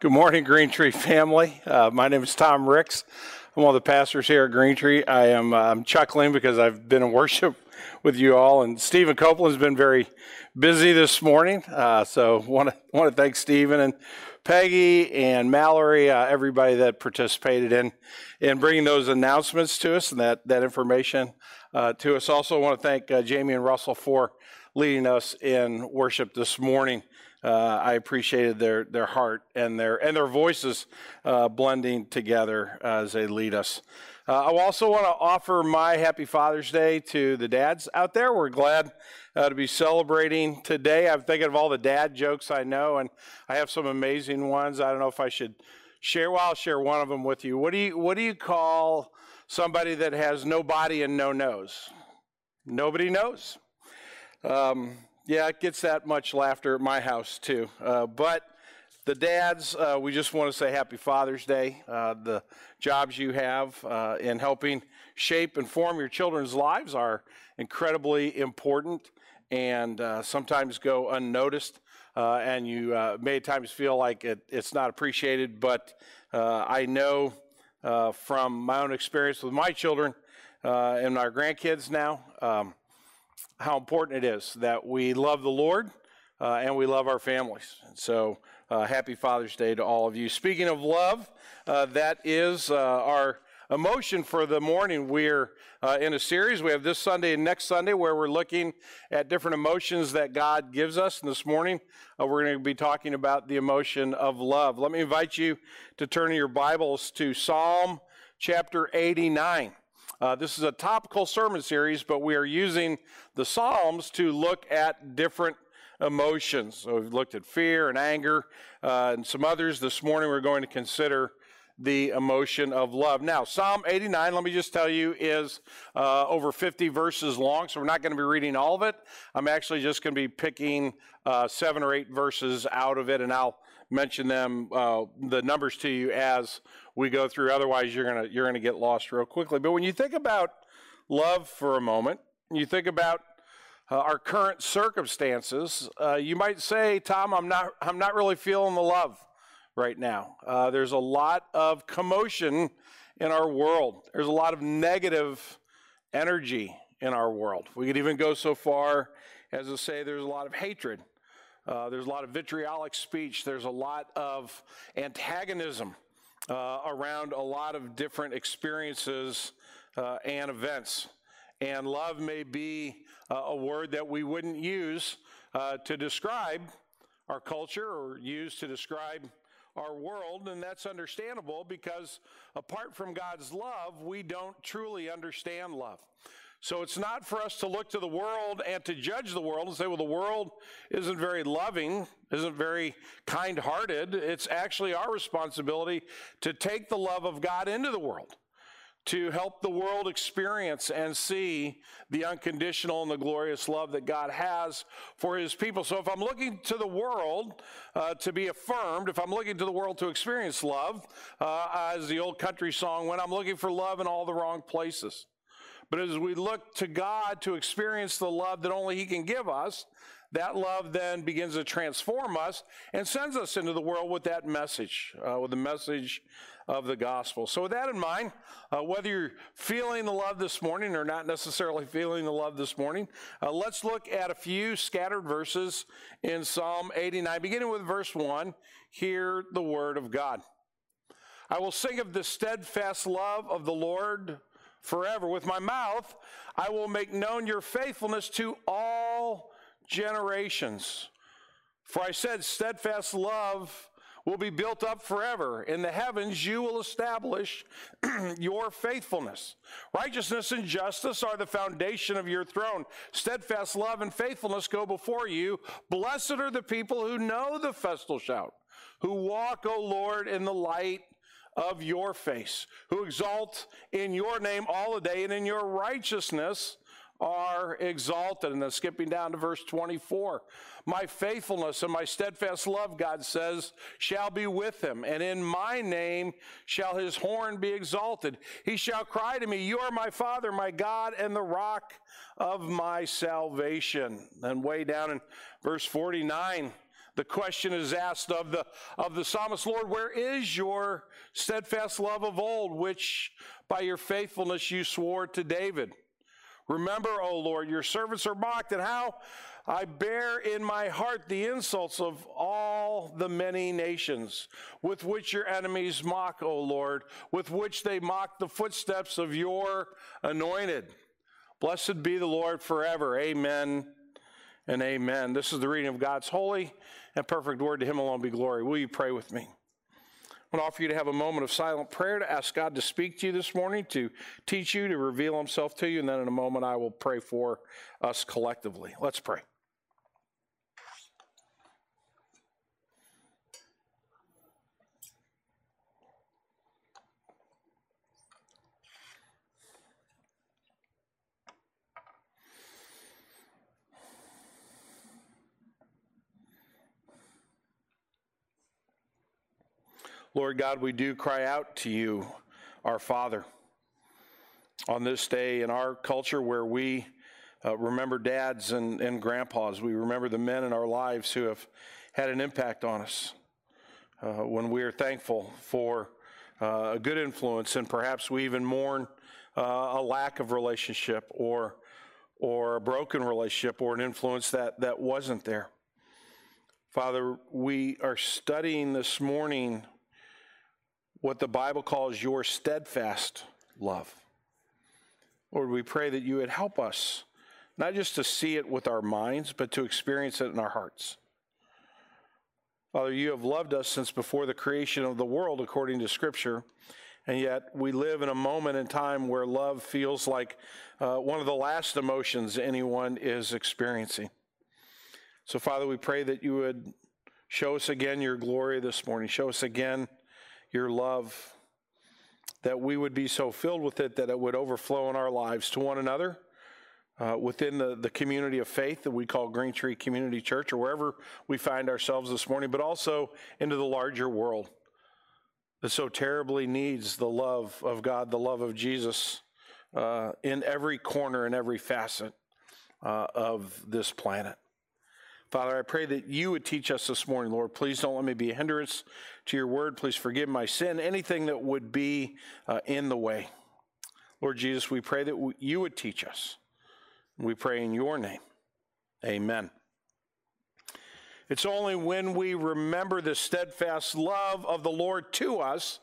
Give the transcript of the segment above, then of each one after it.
Good morning, Green Tree family. Uh, my name is Tom Ricks. I'm one of the pastors here at Green Tree. I am uh, I'm chuckling because I've been in worship with you all, and Stephen Copeland's been very busy this morning. Uh, so want to want to thank Stephen and Peggy and Mallory, uh, everybody that participated in in bringing those announcements to us and that that information uh, to us. Also want to thank uh, Jamie and Russell for leading us in worship this morning. Uh, I appreciated their their heart and their and their voices uh, blending together as they lead us. Uh, I also want to offer my happy Father's Day to the dads out there. We're glad uh, to be celebrating today. I'm thinking of all the dad jokes I know, and I have some amazing ones. I don't know if I should share. Well, I'll share one of them with you. What do you What do you call somebody that has no body and no nose? Nobody knows. Um, yeah, it gets that much laughter at my house too. Uh, but the dads, uh, we just want to say Happy Father's Day. Uh, the jobs you have uh, in helping shape and form your children's lives are incredibly important and uh, sometimes go unnoticed. Uh, and you may at times feel like it, it's not appreciated, but I know from my own experience with my children and our grandkids now. Um, how important it is that we love the Lord uh, and we love our families. And so, uh, happy Father's Day to all of you. Speaking of love, uh, that is uh, our emotion for the morning. We're uh, in a series. We have this Sunday and next Sunday where we're looking at different emotions that God gives us. And this morning, uh, we're going to be talking about the emotion of love. Let me invite you to turn your Bibles to Psalm chapter 89. Uh, this is a topical sermon series, but we are using the Psalms to look at different emotions. So we've looked at fear and anger uh, and some others. This morning we're going to consider the emotion of love. Now, Psalm 89, let me just tell you, is uh, over 50 verses long, so we're not going to be reading all of it. I'm actually just going to be picking uh, seven or eight verses out of it, and I'll mention them, uh, the numbers to you as we go through. Otherwise, you're gonna you're gonna get lost real quickly. But when you think about love for a moment, you think about uh, our current circumstances. Uh, you might say, Tom, I'm not I'm not really feeling the love right now. Uh, there's a lot of commotion in our world. There's a lot of negative energy in our world. We could even go so far as to say there's a lot of hatred. Uh, there's a lot of vitriolic speech. There's a lot of antagonism uh, around a lot of different experiences uh, and events. And love may be uh, a word that we wouldn't use uh, to describe our culture or use to describe our world, and that's understandable because apart from God's love, we don't truly understand love. So it's not for us to look to the world and to judge the world and say, well, the world isn't very loving, isn't very kind hearted. It's actually our responsibility to take the love of God into the world, to help the world experience and see the unconditional and the glorious love that God has for his people. So if I'm looking to the world uh, to be affirmed, if I'm looking to the world to experience love, uh, as the old country song went, I'm looking for love in all the wrong places. But as we look to God to experience the love that only He can give us, that love then begins to transform us and sends us into the world with that message, uh, with the message of the gospel. So, with that in mind, uh, whether you're feeling the love this morning or not necessarily feeling the love this morning, uh, let's look at a few scattered verses in Psalm 89, beginning with verse 1. Hear the word of God. I will sing of the steadfast love of the Lord forever. With my mouth, I will make known your faithfulness to all generations. For I said, steadfast love will be built up forever. In the heavens, you will establish your faithfulness. Righteousness and justice are the foundation of your throne. Steadfast love and faithfulness go before you. Blessed are the people who know the festal shout, who walk, O Lord, in the light of your face, who exalt in your name all the day, and in your righteousness are exalted. And then skipping down to verse 24. My faithfulness and my steadfast love, God says, shall be with him, and in my name shall his horn be exalted. He shall cry to me, You are my Father, my God, and the rock of my salvation. Then way down in verse 49, the question is asked of the, of the psalmist, Lord, where is your steadfast love of old, which by your faithfulness you swore to David? Remember, O Lord, your servants are mocked, and how I bear in my heart the insults of all the many nations with which your enemies mock, O Lord, with which they mock the footsteps of your anointed. Blessed be the Lord forever. Amen and amen. This is the reading of God's holy and perfect word. To him alone be glory. Will you pray with me? I want to offer you to have a moment of silent prayer to ask God to speak to you this morning, to teach you, to reveal himself to you, and then in a moment I will pray for us collectively. Let's pray. Lord God, we do cry out to you, our Father, on this day in our culture where we uh, remember dads and, and grandpas. We remember the men in our lives who have had an impact on us. Uh, when we are thankful for uh, a good influence, and perhaps we even mourn uh, a lack of relationship or or a broken relationship or an influence that, that wasn't there. Father, we are studying this morning what the Bible calls your steadfast love. Lord, we pray that you would help us not just to see it with our minds, but to experience it in our hearts. Father, you have loved us since before the creation of the world, according to Scripture, and yet we live in a moment in time where love feels like uh, one of the last emotions anyone is experiencing. So, Father, we pray that you would show us again your glory this morning. Show us again your love, that we would be so filled with it that it would overflow in our lives to one another. Uh, within the, the community of faith that we call Green Tree Community Church, or wherever we find ourselves this morning, but also into the larger world that so terribly needs the love of God, the love of Jesus uh, in every corner and every facet uh, of this planet. Father, I pray that you would teach us this morning, Lord. Please don't let me be a hindrance to your word. Please forgive my sin, anything that would be uh, in the way. Lord Jesus, we pray that you would teach us. We pray in your name. Amen. It's only when we remember the steadfast love of the Lord to us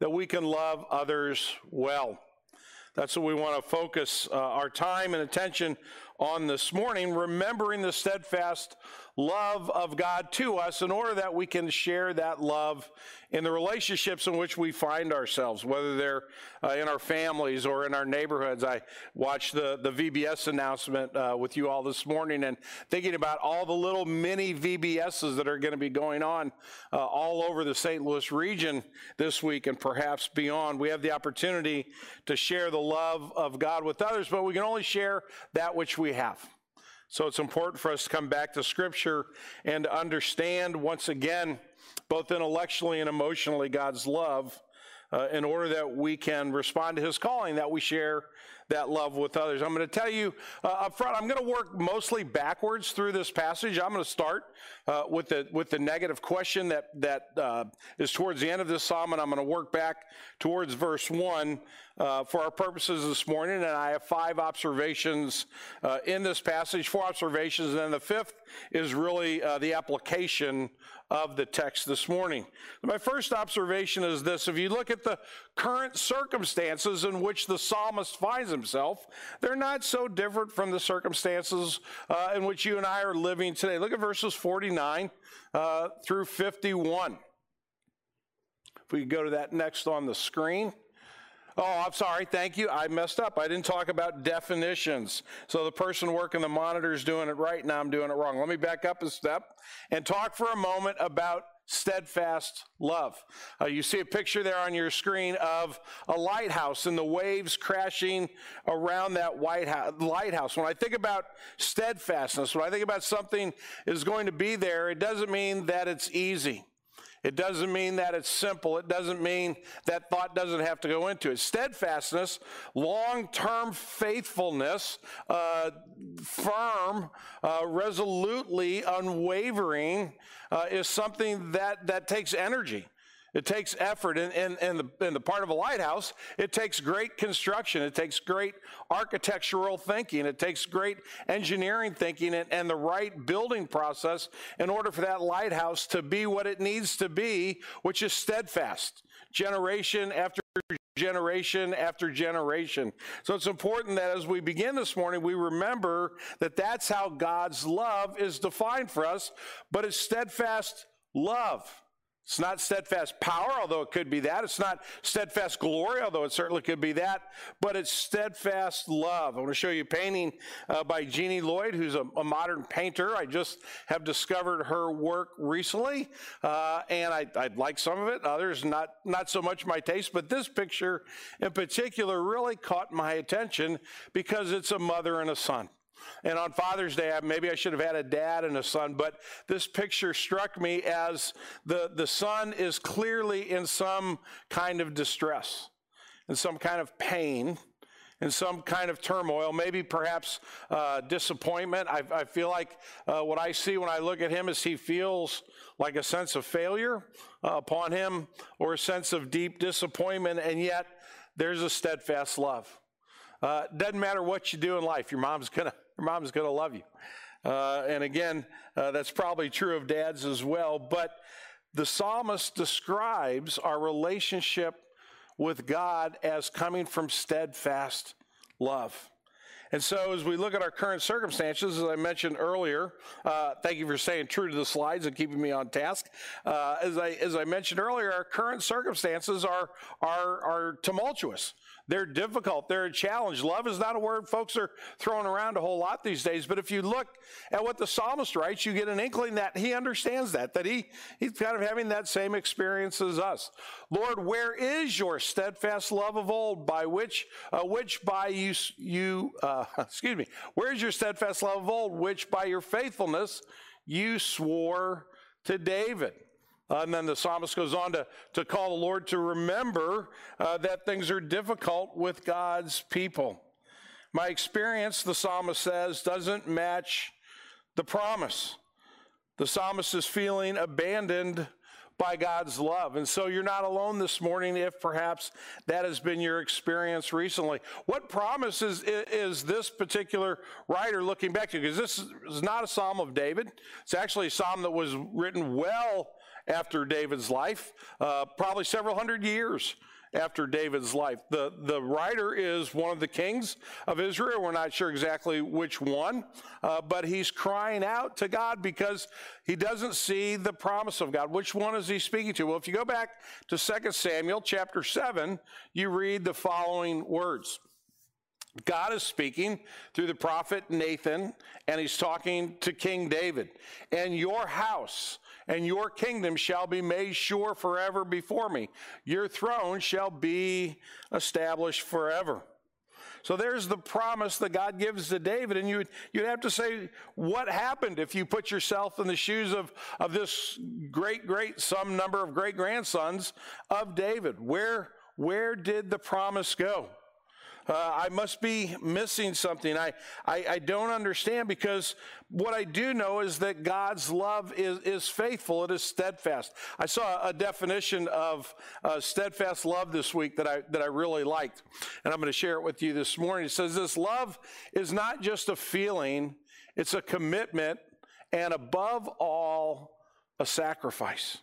that we can love others well. That's what we want to focus uh, our time and attention on this morning, remembering the steadfast love of God to us in order that we can share that love in the relationships in which we find ourselves, whether they're uh, in our families or in our neighborhoods. I watched the, the VBS announcement uh, with you all this morning and thinking about all the little mini VBSs that are going to be going on uh, all over the St. Louis region this week and perhaps beyond. We have the opportunity to share the love of God with others, but we can only share that which we have. So it's important for us to come back to Scripture and to understand once again both intellectually and emotionally, God's love uh, in order that we can respond to his calling, that we share that love with others. I'm going to tell you uh, up front, I'm going to work mostly backwards through this passage. I'm going to start uh, with the with the negative question that that uh, is towards the end of this psalm, and I'm going to work back towards verse one uh, for our purposes this morning. And I have five observations uh, in this passage, four observations, and then the fifth is really uh, the application of the text this morning. My first observation is this if you look at the current circumstances in which the psalmist finds himself, they're not so different from the circumstances uh, in which you and I are living today. Look at verses 49 uh, through 51. If we go to that next on the screen. Oh, I'm sorry. Thank you. I messed up. I didn't talk about definitions. So the person working the monitor is doing it right. Now I'm doing it wrong. Let me back up a step and talk for a moment about steadfast love. Uh, you see a picture there on your screen of a lighthouse and the waves crashing around that white house, lighthouse. When I think about steadfastness, when I think about something is going to be there, it doesn't mean that it's easy. It doesn't mean that it's simple. It doesn't mean that thought doesn't have to go into it. Steadfastness, long term faithfulness, uh, firm, uh, resolutely unwavering uh, is something that, that takes energy. It takes effort. In, the, the part of a lighthouse, it takes great construction. It takes great architectural thinking. It takes great engineering thinking and, and the right building process in order for that lighthouse to be what it needs to be, which is steadfast, generation after generation after generation. So it's important that as we begin this morning, we remember that that's how God's love is defined for us, but it's steadfast love. It's not steadfast power, although it could be that. It's not steadfast glory, although it certainly could be that. But it's steadfast love. I want to show you a painting uh, by Jeannie Lloyd, who's a, a, modern painter. I just have discovered her work recently, uh, and I, I like some of it. Others not not so much my taste. But this picture in particular really caught my attention because it's a mother and a son. And on Father's Day, maybe I should have had a dad and a son, but this picture struck me as the, the son is clearly in some kind of distress, in some kind of pain, in some kind of turmoil, maybe perhaps uh, disappointment. I, I, feel like uh, what I see when I look at him is he feels like a sense of failure uh, upon him or a sense of deep disappointment, and yet there's a steadfast love. Uh, doesn't matter what you do in life, your mom's gonna your mom's going to love you. Uh, and again, uh, that's probably true of dads as well. But the psalmist describes our relationship with God as coming from steadfast love. And so, as we look at our current circumstances, as I mentioned earlier, uh, thank you for staying true to the slides and keeping me on task. Uh, as I as I mentioned earlier, our current circumstances are are are tumultuous. They're difficult. They're a challenge. Love is not a word folks are throwing around a whole lot these days. But if you look at what the psalmist writes, you get an inkling that he understands that, that he, he's kind of having that same experience as us. Lord, where is your steadfast love of old by which, uh, which by you, you uh, excuse me, where is your steadfast love of old, which by your faithfulness you swore to David? Uh, and then the psalmist goes on to, to call the Lord to remember uh, that things are difficult with God's people. My experience, the psalmist says, doesn't match the promise. The psalmist is feeling abandoned by God's love. And so you're not alone this morning if perhaps that has been your experience recently. What promise is, is this particular writer looking back to? Because this is not a psalm of David. It's actually a psalm that was written well after David's life, uh, probably several hundred years after David's life. The, the writer is one of the kings of Israel. We're not sure exactly which one, uh, but he's crying out to God because he doesn't see the promise of God. Which one is he speaking to? Well, if you go back to 2 Samuel chapter 7, you read the following words. God is speaking through the prophet Nathan, and he's talking to King David. And your house and your kingdom shall be made sure forever before me. Your throne shall be established forever. So there's the promise that God gives to David. And you'd, you'd have to say, what happened if you put yourself in the shoes of, of this great, great, some number of great grandsons of David? Where, where did the promise go? Uh, I must be missing something. I, I, I, don't understand because what I do know is that God's love is, is faithful, it is steadfast. I saw a definition of uh, steadfast love this week that I, that I really liked, and I'm going to share it with you this morning. It says this love is not just a feeling, it's a commitment, and above all, a sacrifice.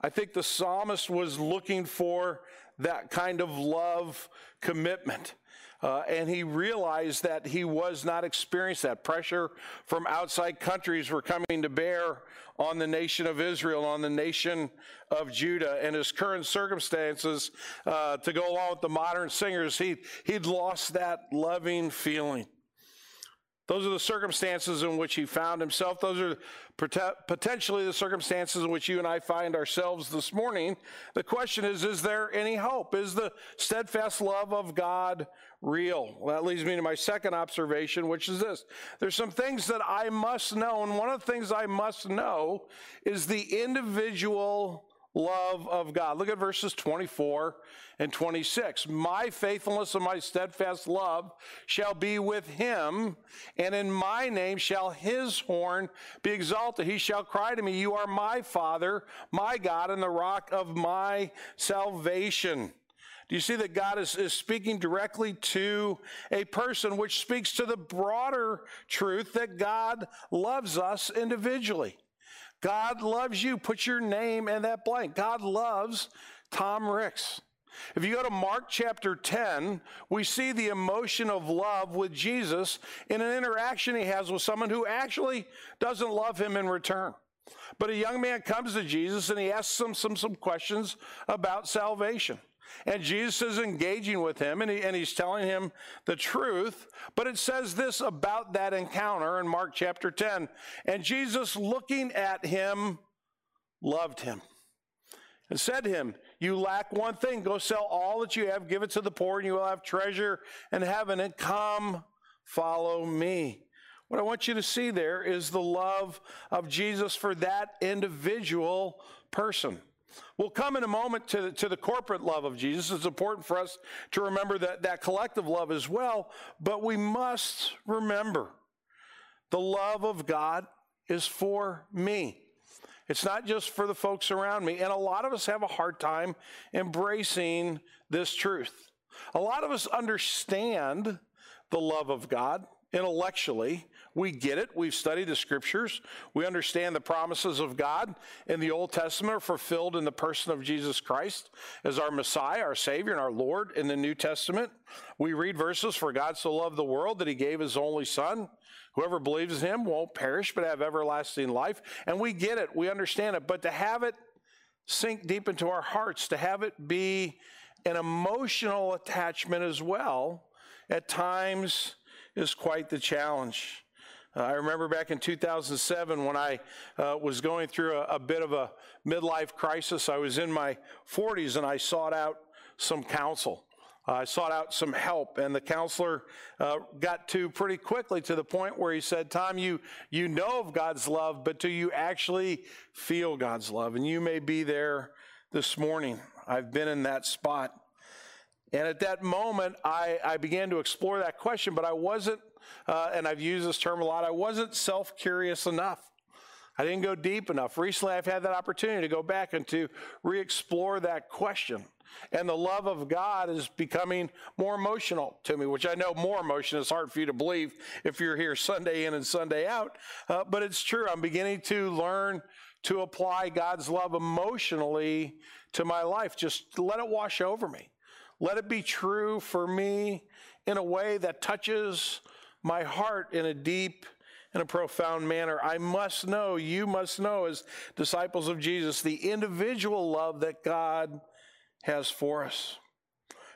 I think the psalmist was looking for that kind of love commitment. Uh, and he realized that he was not experiencing that pressure from outside countries were coming to bear on the nation of Israel, on the nation of Judah, and his current circumstances. Uh, to go along with the modern singers, he he'd lost that loving feeling. Those are the circumstances in which he found himself. Those are potentially the circumstances in which you and I find ourselves this morning. The question is, is there any hope? Is the steadfast love of God real? Well, that leads me to my second observation, which is this. There's some things that I must know, and one of the things I must know is the individual love of God. Look at verses 24 and 26. My faithfulness and my steadfast love shall be with him, and in my name shall his horn be exalted. He shall cry to me, You are my Father, my God, and the rock of my salvation. Do you see that God is, is speaking directly to a person, which speaks to the broader truth that God loves us individually? God loves you. Put your name in that blank. God loves Tom Ricks. If you go to Mark chapter 10, we see the emotion of love with Jesus in an interaction he has with someone who actually doesn't love him in return. But a young man comes to Jesus and he asks him some, some questions about salvation. And Jesus is engaging with him and, he, and he's telling him the truth. But it says this about that encounter in Mark chapter 10. And Jesus, looking at him, loved him and said to him, You lack one thing. Go sell all that you have, give it to the poor, and you will have treasure in heaven. And come, follow me. What I want you to see there is the love of Jesus for that individual person. We'll come in a moment to, to the corporate love of Jesus. It's important for us to remember that, that collective love as well, but we must remember the love of God is for me. It's not just for the folks around me. And a lot of us have a hard time embracing this truth. A lot of us understand the love of God intellectually, we get it. We've studied the scriptures. We understand the promises of God in the Old Testament are fulfilled in the person of Jesus Christ as our Messiah, our Savior, and our Lord in the New Testament. We read verses, For God so loved the world that he gave his only Son. Whoever believes in him won't perish, but have everlasting life. And we get it. We understand it. But to have it sink deep into our hearts, to have it be an emotional attachment as well, at times is quite the challenge. Uh, I remember back in 2007 when I uh, was going through a, a, bit of a midlife crisis. I was in my 40s and I sought out some counsel. Uh, I sought out some help, and the counselor uh, got to pretty quickly to the point where he said, "Tom, you you know of God's love, but do you actually feel God's love? And you may be there this morning. I've been in that spot." And at that moment, I, I began to explore that question, but I wasn't uh, and I've used this term a lot, I wasn't self curious enough. I didn't go deep enough. Recently, I've had that opportunity to go back and to re explore that question. And the love of God is becoming more emotional to me, which I know more emotion is hard for you to believe if you're here Sunday in and Sunday out. Uh, but it's true. I'm beginning to learn to apply God's love emotionally to my life. Just let it wash over me. Let it be true for me in a way that touches my heart in a deep and a profound manner. I must know, you must know, as disciples of Jesus, the individual love that God has for us.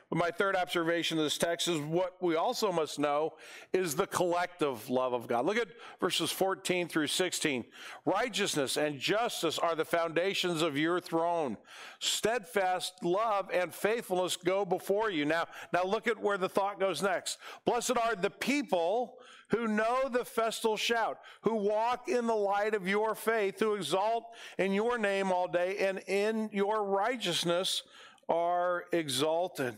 But my third observation of this text is what we also must know is the collective love of God. Look at verses 14 through 16. Righteousness and justice are the foundations of your throne. Steadfast love and faithfulness go before you. Now, now look at where the thought goes next. Blessed are the people who know the festal shout, who walk in the light of your faith, who exalt in your name all day, and in your righteousness are exalted.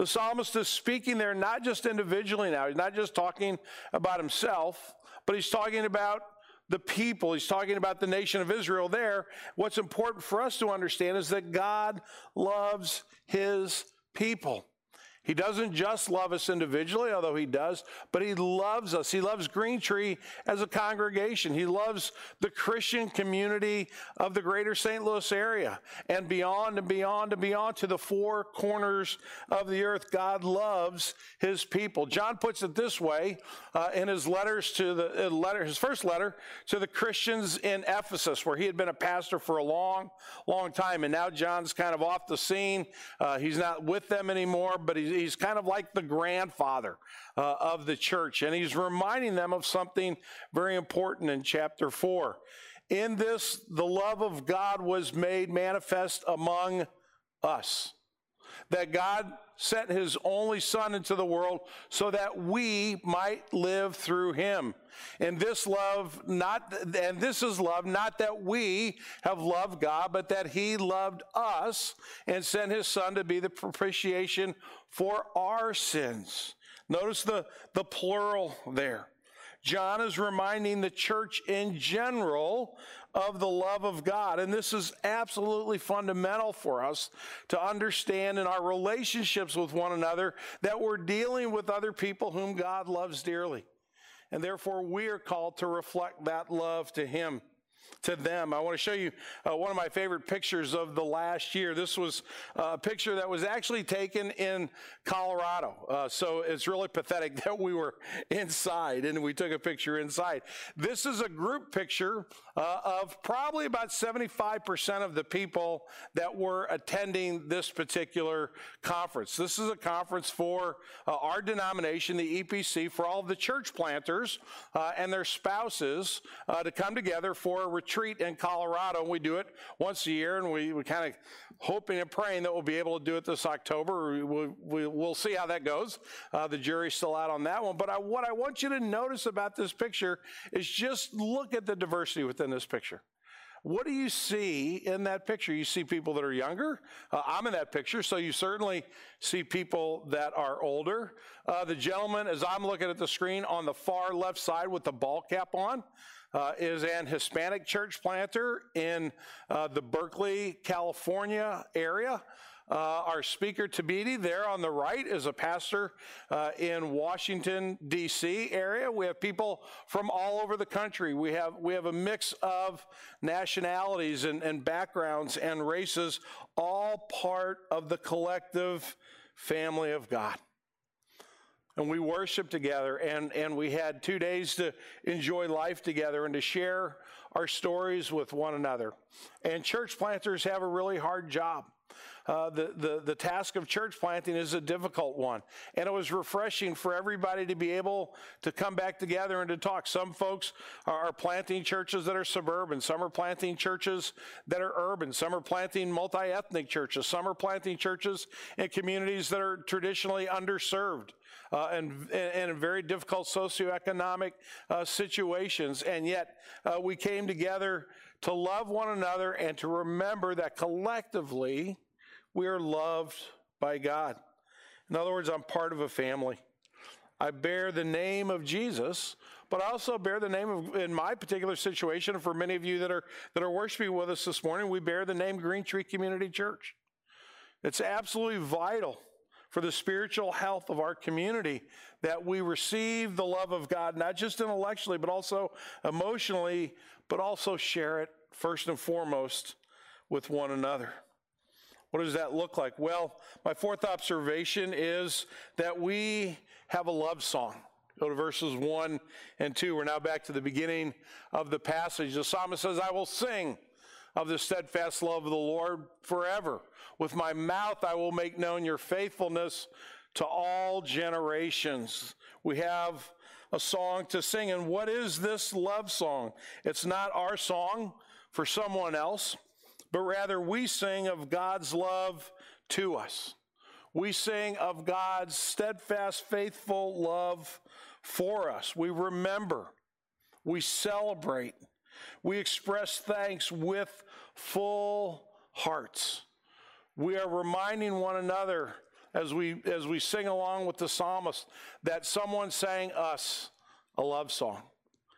The psalmist is speaking there not just individually now, he's not just talking about himself, but he's talking about the people. He's talking about the nation of Israel there. What's important for us to understand is that God loves his people. He doesn't just love us individually, although he does, but he loves us. He loves Green Tree as a congregation. He loves the Christian community of the greater St. Louis area and beyond and beyond and beyond to the four corners of the earth. God loves his people. John puts it this way uh, in his letters to the uh, letter, his first letter to the Christians in Ephesus, where he had been a pastor for a long, long time. And now John's kind of off the scene. Uh, he's not with them anymore, but he's he's kind of like the grandfather uh, of the church, and he's reminding them of something very important in chapter 4. In this, the love of God was made manifest among us. That God sent his only Son into the world so that we might live through him. And this love, not, and this is love, not that we have loved God, but that He loved us and sent His Son to be the propitiation for our sins. Notice the, the plural there. John is reminding the church in general of the love of God. And this is absolutely fundamental for us to understand in our relationships with one another that we're dealing with other people whom God loves dearly. And therefore, we are called to reflect that love to Him to them. I want to show you uh, one of my favorite pictures of the last year. This was a picture that was actually taken in Colorado. Uh, so it's really pathetic that we were inside and we took a picture inside. This is a group picture uh, of probably about 75% of the people that were attending this particular conference. This is a conference for uh, our denomination, the EPC, for all of the church planters uh, and their spouses uh, to come together for a retreat in Colorado. and We do it once a year, and we, we kind of hoping and praying that we'll be able to do it this October. We, we, will see how that goes. Uh, the jury's still out on that one. But I, what I want you to notice about this picture is just look at the diversity within this picture. What do you see in that picture? You see people that are younger. Uh, I'm in that picture, so you certainly see people that are older. Uh, the gentleman, as I'm looking at the screen on the far left side with the ball cap on, uh, is an Hispanic church planter in uh, the Berkeley, California area. Uh, our speaker, Thabiti, there on the right is a pastor uh, in Washington, D.C. area. We have people from all over the country. We have, we have a mix of nationalities and, and backgrounds and races, all part of the collective family of God and we worshiped together and, and we had two days to enjoy life together and to share our stories with one another. And church planters have a really hard job. Uh, the, the, the task of church planting is a difficult one. And it was refreshing for everybody to be able to come back together and to talk. Some folks are planting churches that are suburban. Some are planting churches that are urban. Some are planting multi ethnic churches. Some are planting churches in communities that are traditionally underserved. Uh, and, and, in very difficult socioeconomic uh, situations. And yet, uh, we came together to love one another and to remember that collectively, we are loved by God. In other words, I'm part of a family. I bear the name of Jesus, but I also bear the name of, in my particular situation, for many of you that are, that are worshiping with us this morning, we bear the name Green Tree Community Church. It's absolutely vital for the spiritual health of our community that we receive the love of God, not just intellectually, but also emotionally, but also share it first and foremost with one another. What does that look like? Well, my fourth observation is that we have a love song. Go to verses 1 and 2. We're now back to the beginning of the passage. The psalmist says, I will sing of the steadfast love of the Lord forever. With my mouth I will make known your faithfulness to all generations. We have a song to sing. And what is this love song? It's not our song for someone else but rather we sing of God's love to us. We sing of God's steadfast, faithful love for us. We remember, we celebrate, we express thanks with full hearts. We are reminding one another as we as we sing along with the psalmist that someone sang us a love song.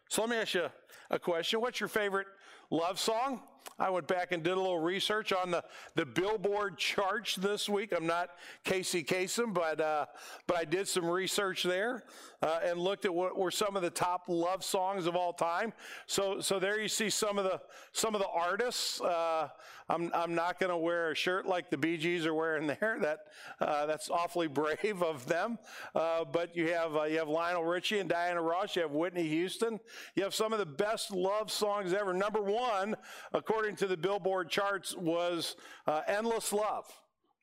So let me ask you a question. What's your favorite love song? I went back and did a little research on the, the Billboard charts this week. I'm not Casey Kasem, but, uh, but I did some research there uh, and looked at what were some of the top love songs of all time. So, so there you see some of the, some of the artists. Uh, I'm, I'm not going to wear a shirt like the Bee Gees are wearing there. That, uh, that's awfully brave of them. Uh, but you have, uh, you have Lionel Richie and Diana Ross. You have Whitney Houston. You have some of the best love songs ever. Number one, according to the Billboard charts, was uh, Endless Love.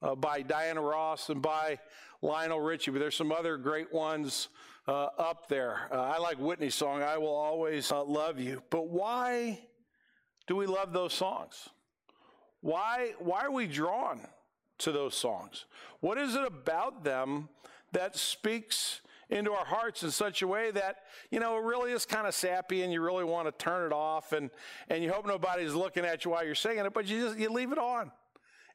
Uh, by Diana Ross and by Lionel Richie, but there's some other great ones uh, up there. Uh, I like Whitney's song, I Will Always uh, Love You. But why do we love those songs? Why, why are we drawn to those songs? What is it about them that speaks into our hearts in such a way that, you know, it really is kind of sappy and you really want to turn it off and, and you hope nobody's looking at you while you're singing it, but you just, you leave it on.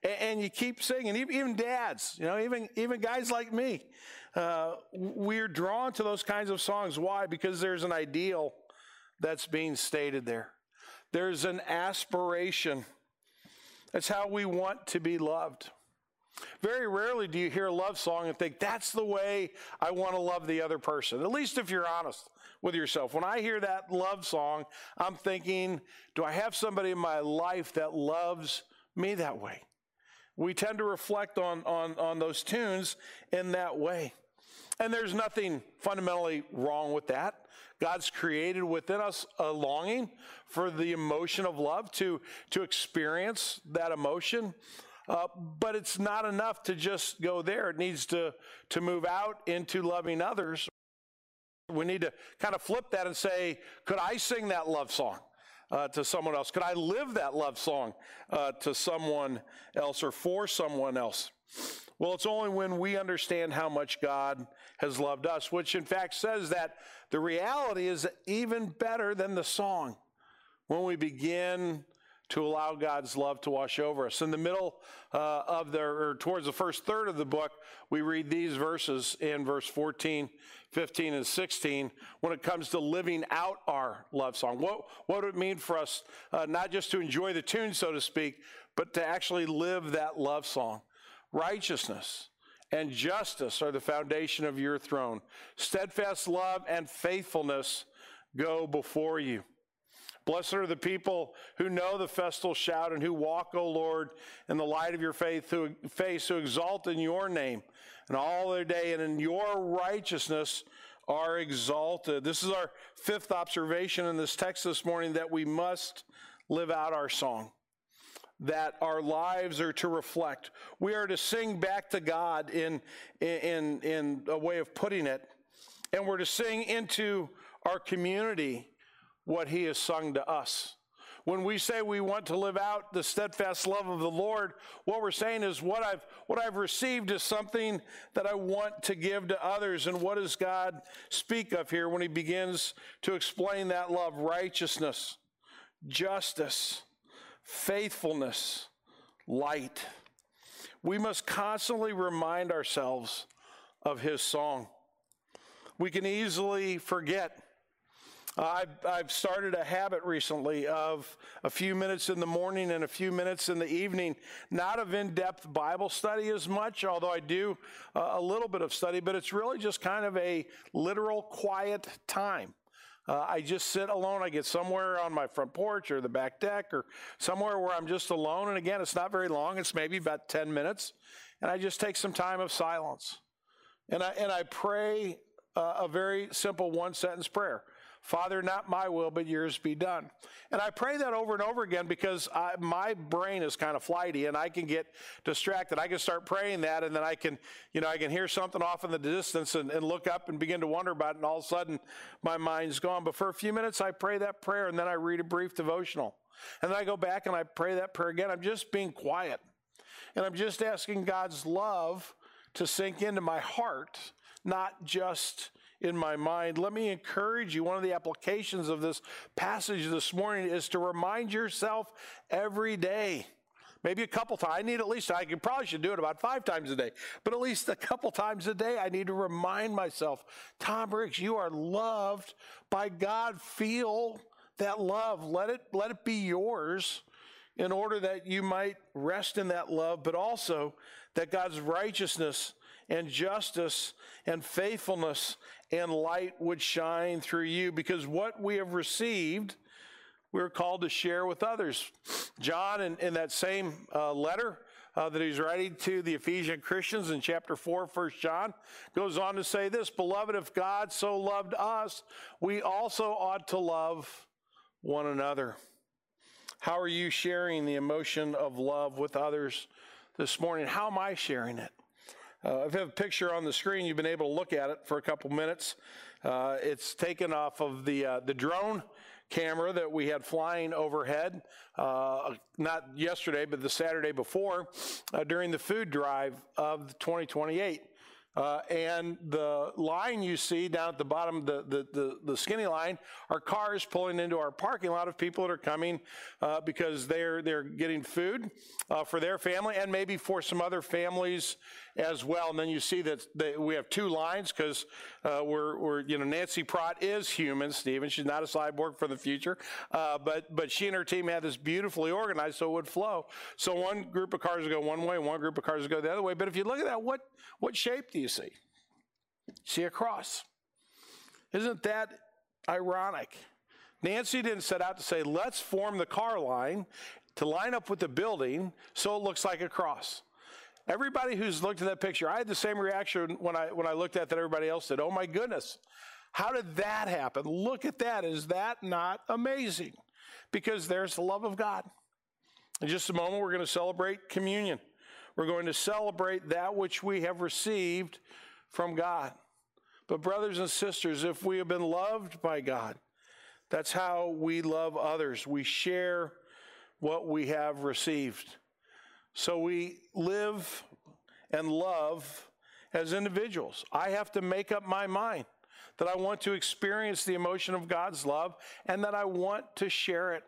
And, and you keep singing, even dads, you know, even, even guys like me, uh, we're drawn to those kinds of songs. Why? Because there's an ideal that's being stated there. There's an aspiration. That's how we want to be loved. Very rarely do you hear a love song and think, that's the way I want to love the other person. At least if you're honest with yourself. When I hear that love song, I'm thinking, do I have somebody in my life that loves me that way? We tend to reflect on, on, on those tunes in that way. And there's nothing fundamentally wrong with that. God's created within us a longing for the emotion of love to, to experience that emotion. Uh, but it's not enough to just go there. It needs to, to move out into loving others. We need to kind of flip that and say, could I sing that love song? Uh, to someone else? Could I live that love song uh, to someone else or for someone else? Well, it's only when we understand how much God has loved us, which in fact says that the reality is even better than the song when we begin to allow God's love to wash over us. In the middle uh, of the, or towards the first third of the book, we read these verses in verse 14, 15, and 16 when it comes to living out our love song. What, what would it mean for us uh, not just to enjoy the tune, so to speak, but to actually live that love song? Righteousness and justice are the foundation of your throne. Steadfast love and faithfulness go before you. Blessed are the people who know the festal shout and who walk, O Lord, in the light of your faith, who, face, who exalt in your name and all their day, and in your righteousness are exalted. This is our fifth observation in this text this morning that we must live out our song. That our lives are to reflect. We are to sing back to God in, in, in a way of putting it. And we're to sing into our community what he has sung to us. When we say we want to live out the steadfast love of the Lord, what we're saying is what I've what I've received is something that I want to give to others. And what does God speak of here when he begins to explain that love? Righteousness, justice, faithfulness, light. We must constantly remind ourselves of his song. We can easily forget I've, started a habit recently of a few minutes in the morning and a few minutes in the evening, not of in depth Bible study as much, although I do uh, a little bit of study, but it's really just kind of a literal quiet time. Uh, I just sit alone. I get somewhere on my front porch or the back deck or somewhere where I'm just alone. And again, it's not very long, it's maybe about 10 minutes. And I just take some time of silence. And I, and I pray uh, a very simple one sentence prayer Father, not my will, but yours be done. And I pray that over and over again because I, my brain is kind of flighty and I can get distracted. I can start praying that and then I can, you know, I can hear something off in the distance and, and look up and begin to wonder about it. And all of a sudden my mind's gone. But for a few minutes, I pray that prayer and then I read a brief devotional. And then I go back and I pray that prayer again. I'm just being quiet. And I'm just asking God's love to sink into my heart, not just in my mind. Let me encourage you. One of the applications of this passage this morning is to remind yourself every day. Maybe a couple times. I need at least, I could, probably should do it about five times a day, but at least a couple times a day, I need to remind myself, Tom Ricks, you are loved by God. Feel that love. Let it, let it be yours in order that you might rest in that love, but also that God's righteousness and justice and faithfulness and light would shine through you because what we have received, we're called to share with others. John, in, in that same uh, letter, uh, that he's writing to the Ephesian Christians in chapter 4, 1 John, goes on to say this Beloved, if God so loved us, we also ought to love one another. How are you sharing the emotion of love with others this morning? How am I sharing it? Uh, I have a picture on the screen. You've been able to look at it for a couple minutes. Uh, it's taken off of the uh, the drone camera that we had flying overhead, uh, not yesterday, but the Saturday before, uh, during the food drive of 2028. Uh, and the line you see down at the bottom, the, the, the, the, skinny line, are cars pulling into our parking lot of people that are coming because they're, they're getting food for their family and maybe for some other families as well. And then you see that we have two lines because uh, we're, we're, you know, Nancy Pratt is human, Stephen. She's not a cyborg for the future. Uh, but, but she and her team had this beautifully organized so it would flow. So one group of cars would go one way, one group of cars would go the other way. But if you look at that, what, what shape do you see? See a cross. Isn't that ironic? Nancy didn't set out to say, let's form the car line to line up with the building so it looks like a cross. Everybody who's looked at that picture, I had the same reaction when I when I looked at that everybody else did. Oh my goodness. How did that happen? Look at that. Is that not amazing? Because there's the love of God. In just a moment, we're going to celebrate communion. We're going to celebrate that which we have received from God. But, brothers and sisters, if we have been loved by God, that's how we love others. We share what we have received. So we live and love as individuals. I have to make up my mind that I want to experience the emotion of God's love and that I want to share it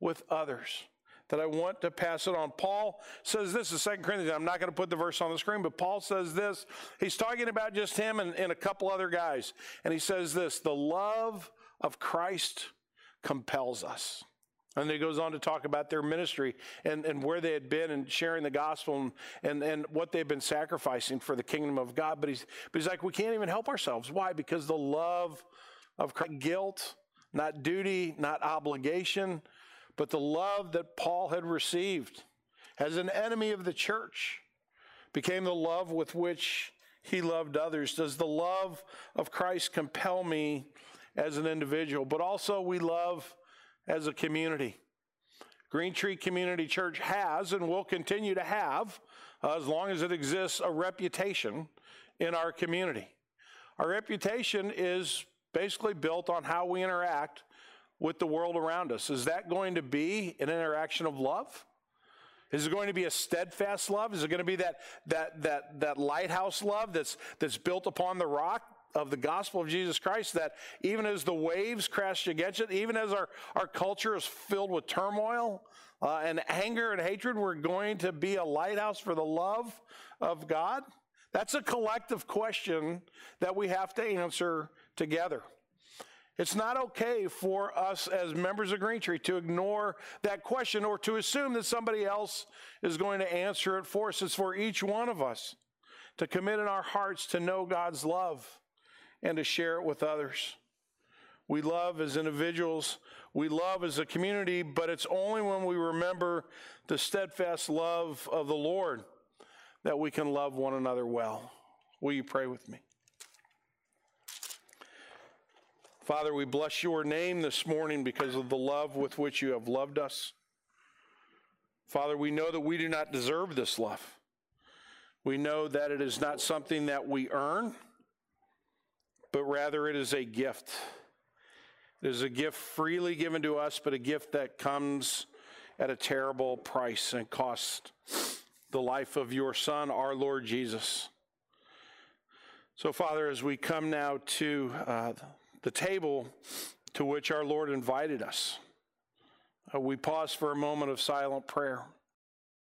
with others that I want to pass it on. Paul says this in 2 Corinthians. I'm not going to put the verse on the screen, but Paul says this. He's talking about just him and, and a couple other guys. And he says this the love of Christ compels us. And he goes on to talk about their ministry and, and where they had been and sharing the gospel and, and, and what they've been sacrificing for the kingdom of God. But he's, but he's like, we can't even help ourselves. Why? Because the love of Christ, guilt, not duty, not obligation, but the love that Paul had received as an enemy of the church became the love with which he loved others. Does the love of Christ compel me as an individual? But also, we love as a community. Green Tree Community Church has and will continue to have, uh, as long as it exists, a reputation in our community. Our reputation is basically built on how we interact with the world around us? Is that going to be an interaction of love? Is it going to be a steadfast love? Is it going to be that, that, that, that lighthouse love that's, that's built upon the rock of the gospel of Jesus Christ that even as the waves crash against it, even as our, our culture is filled with turmoil uh, and anger and hatred, we're going to be a lighthouse for the love of God? That's a collective question that we have to answer together. It's not okay for us as members of Green Tree to ignore that question or to assume that somebody else is going to answer it for us. It's for each one of us to commit in our hearts to know God's love and to share it with others. We love as individuals, we love as a community, but it's only when we remember the steadfast love of the Lord that we can love one another well. Will you pray with me? Father, we bless your name this morning because of the love with which you have loved us. Father, we know that we do not deserve this love. We know that it is not something that we earn, but rather it is a gift. It is a gift freely given to us, but a gift that comes at a terrible price and cost the life of your Son, our Lord Jesus. So, Father, as we come now to uh, the table to which our Lord invited us. Uh, we pause for a moment of silent prayer.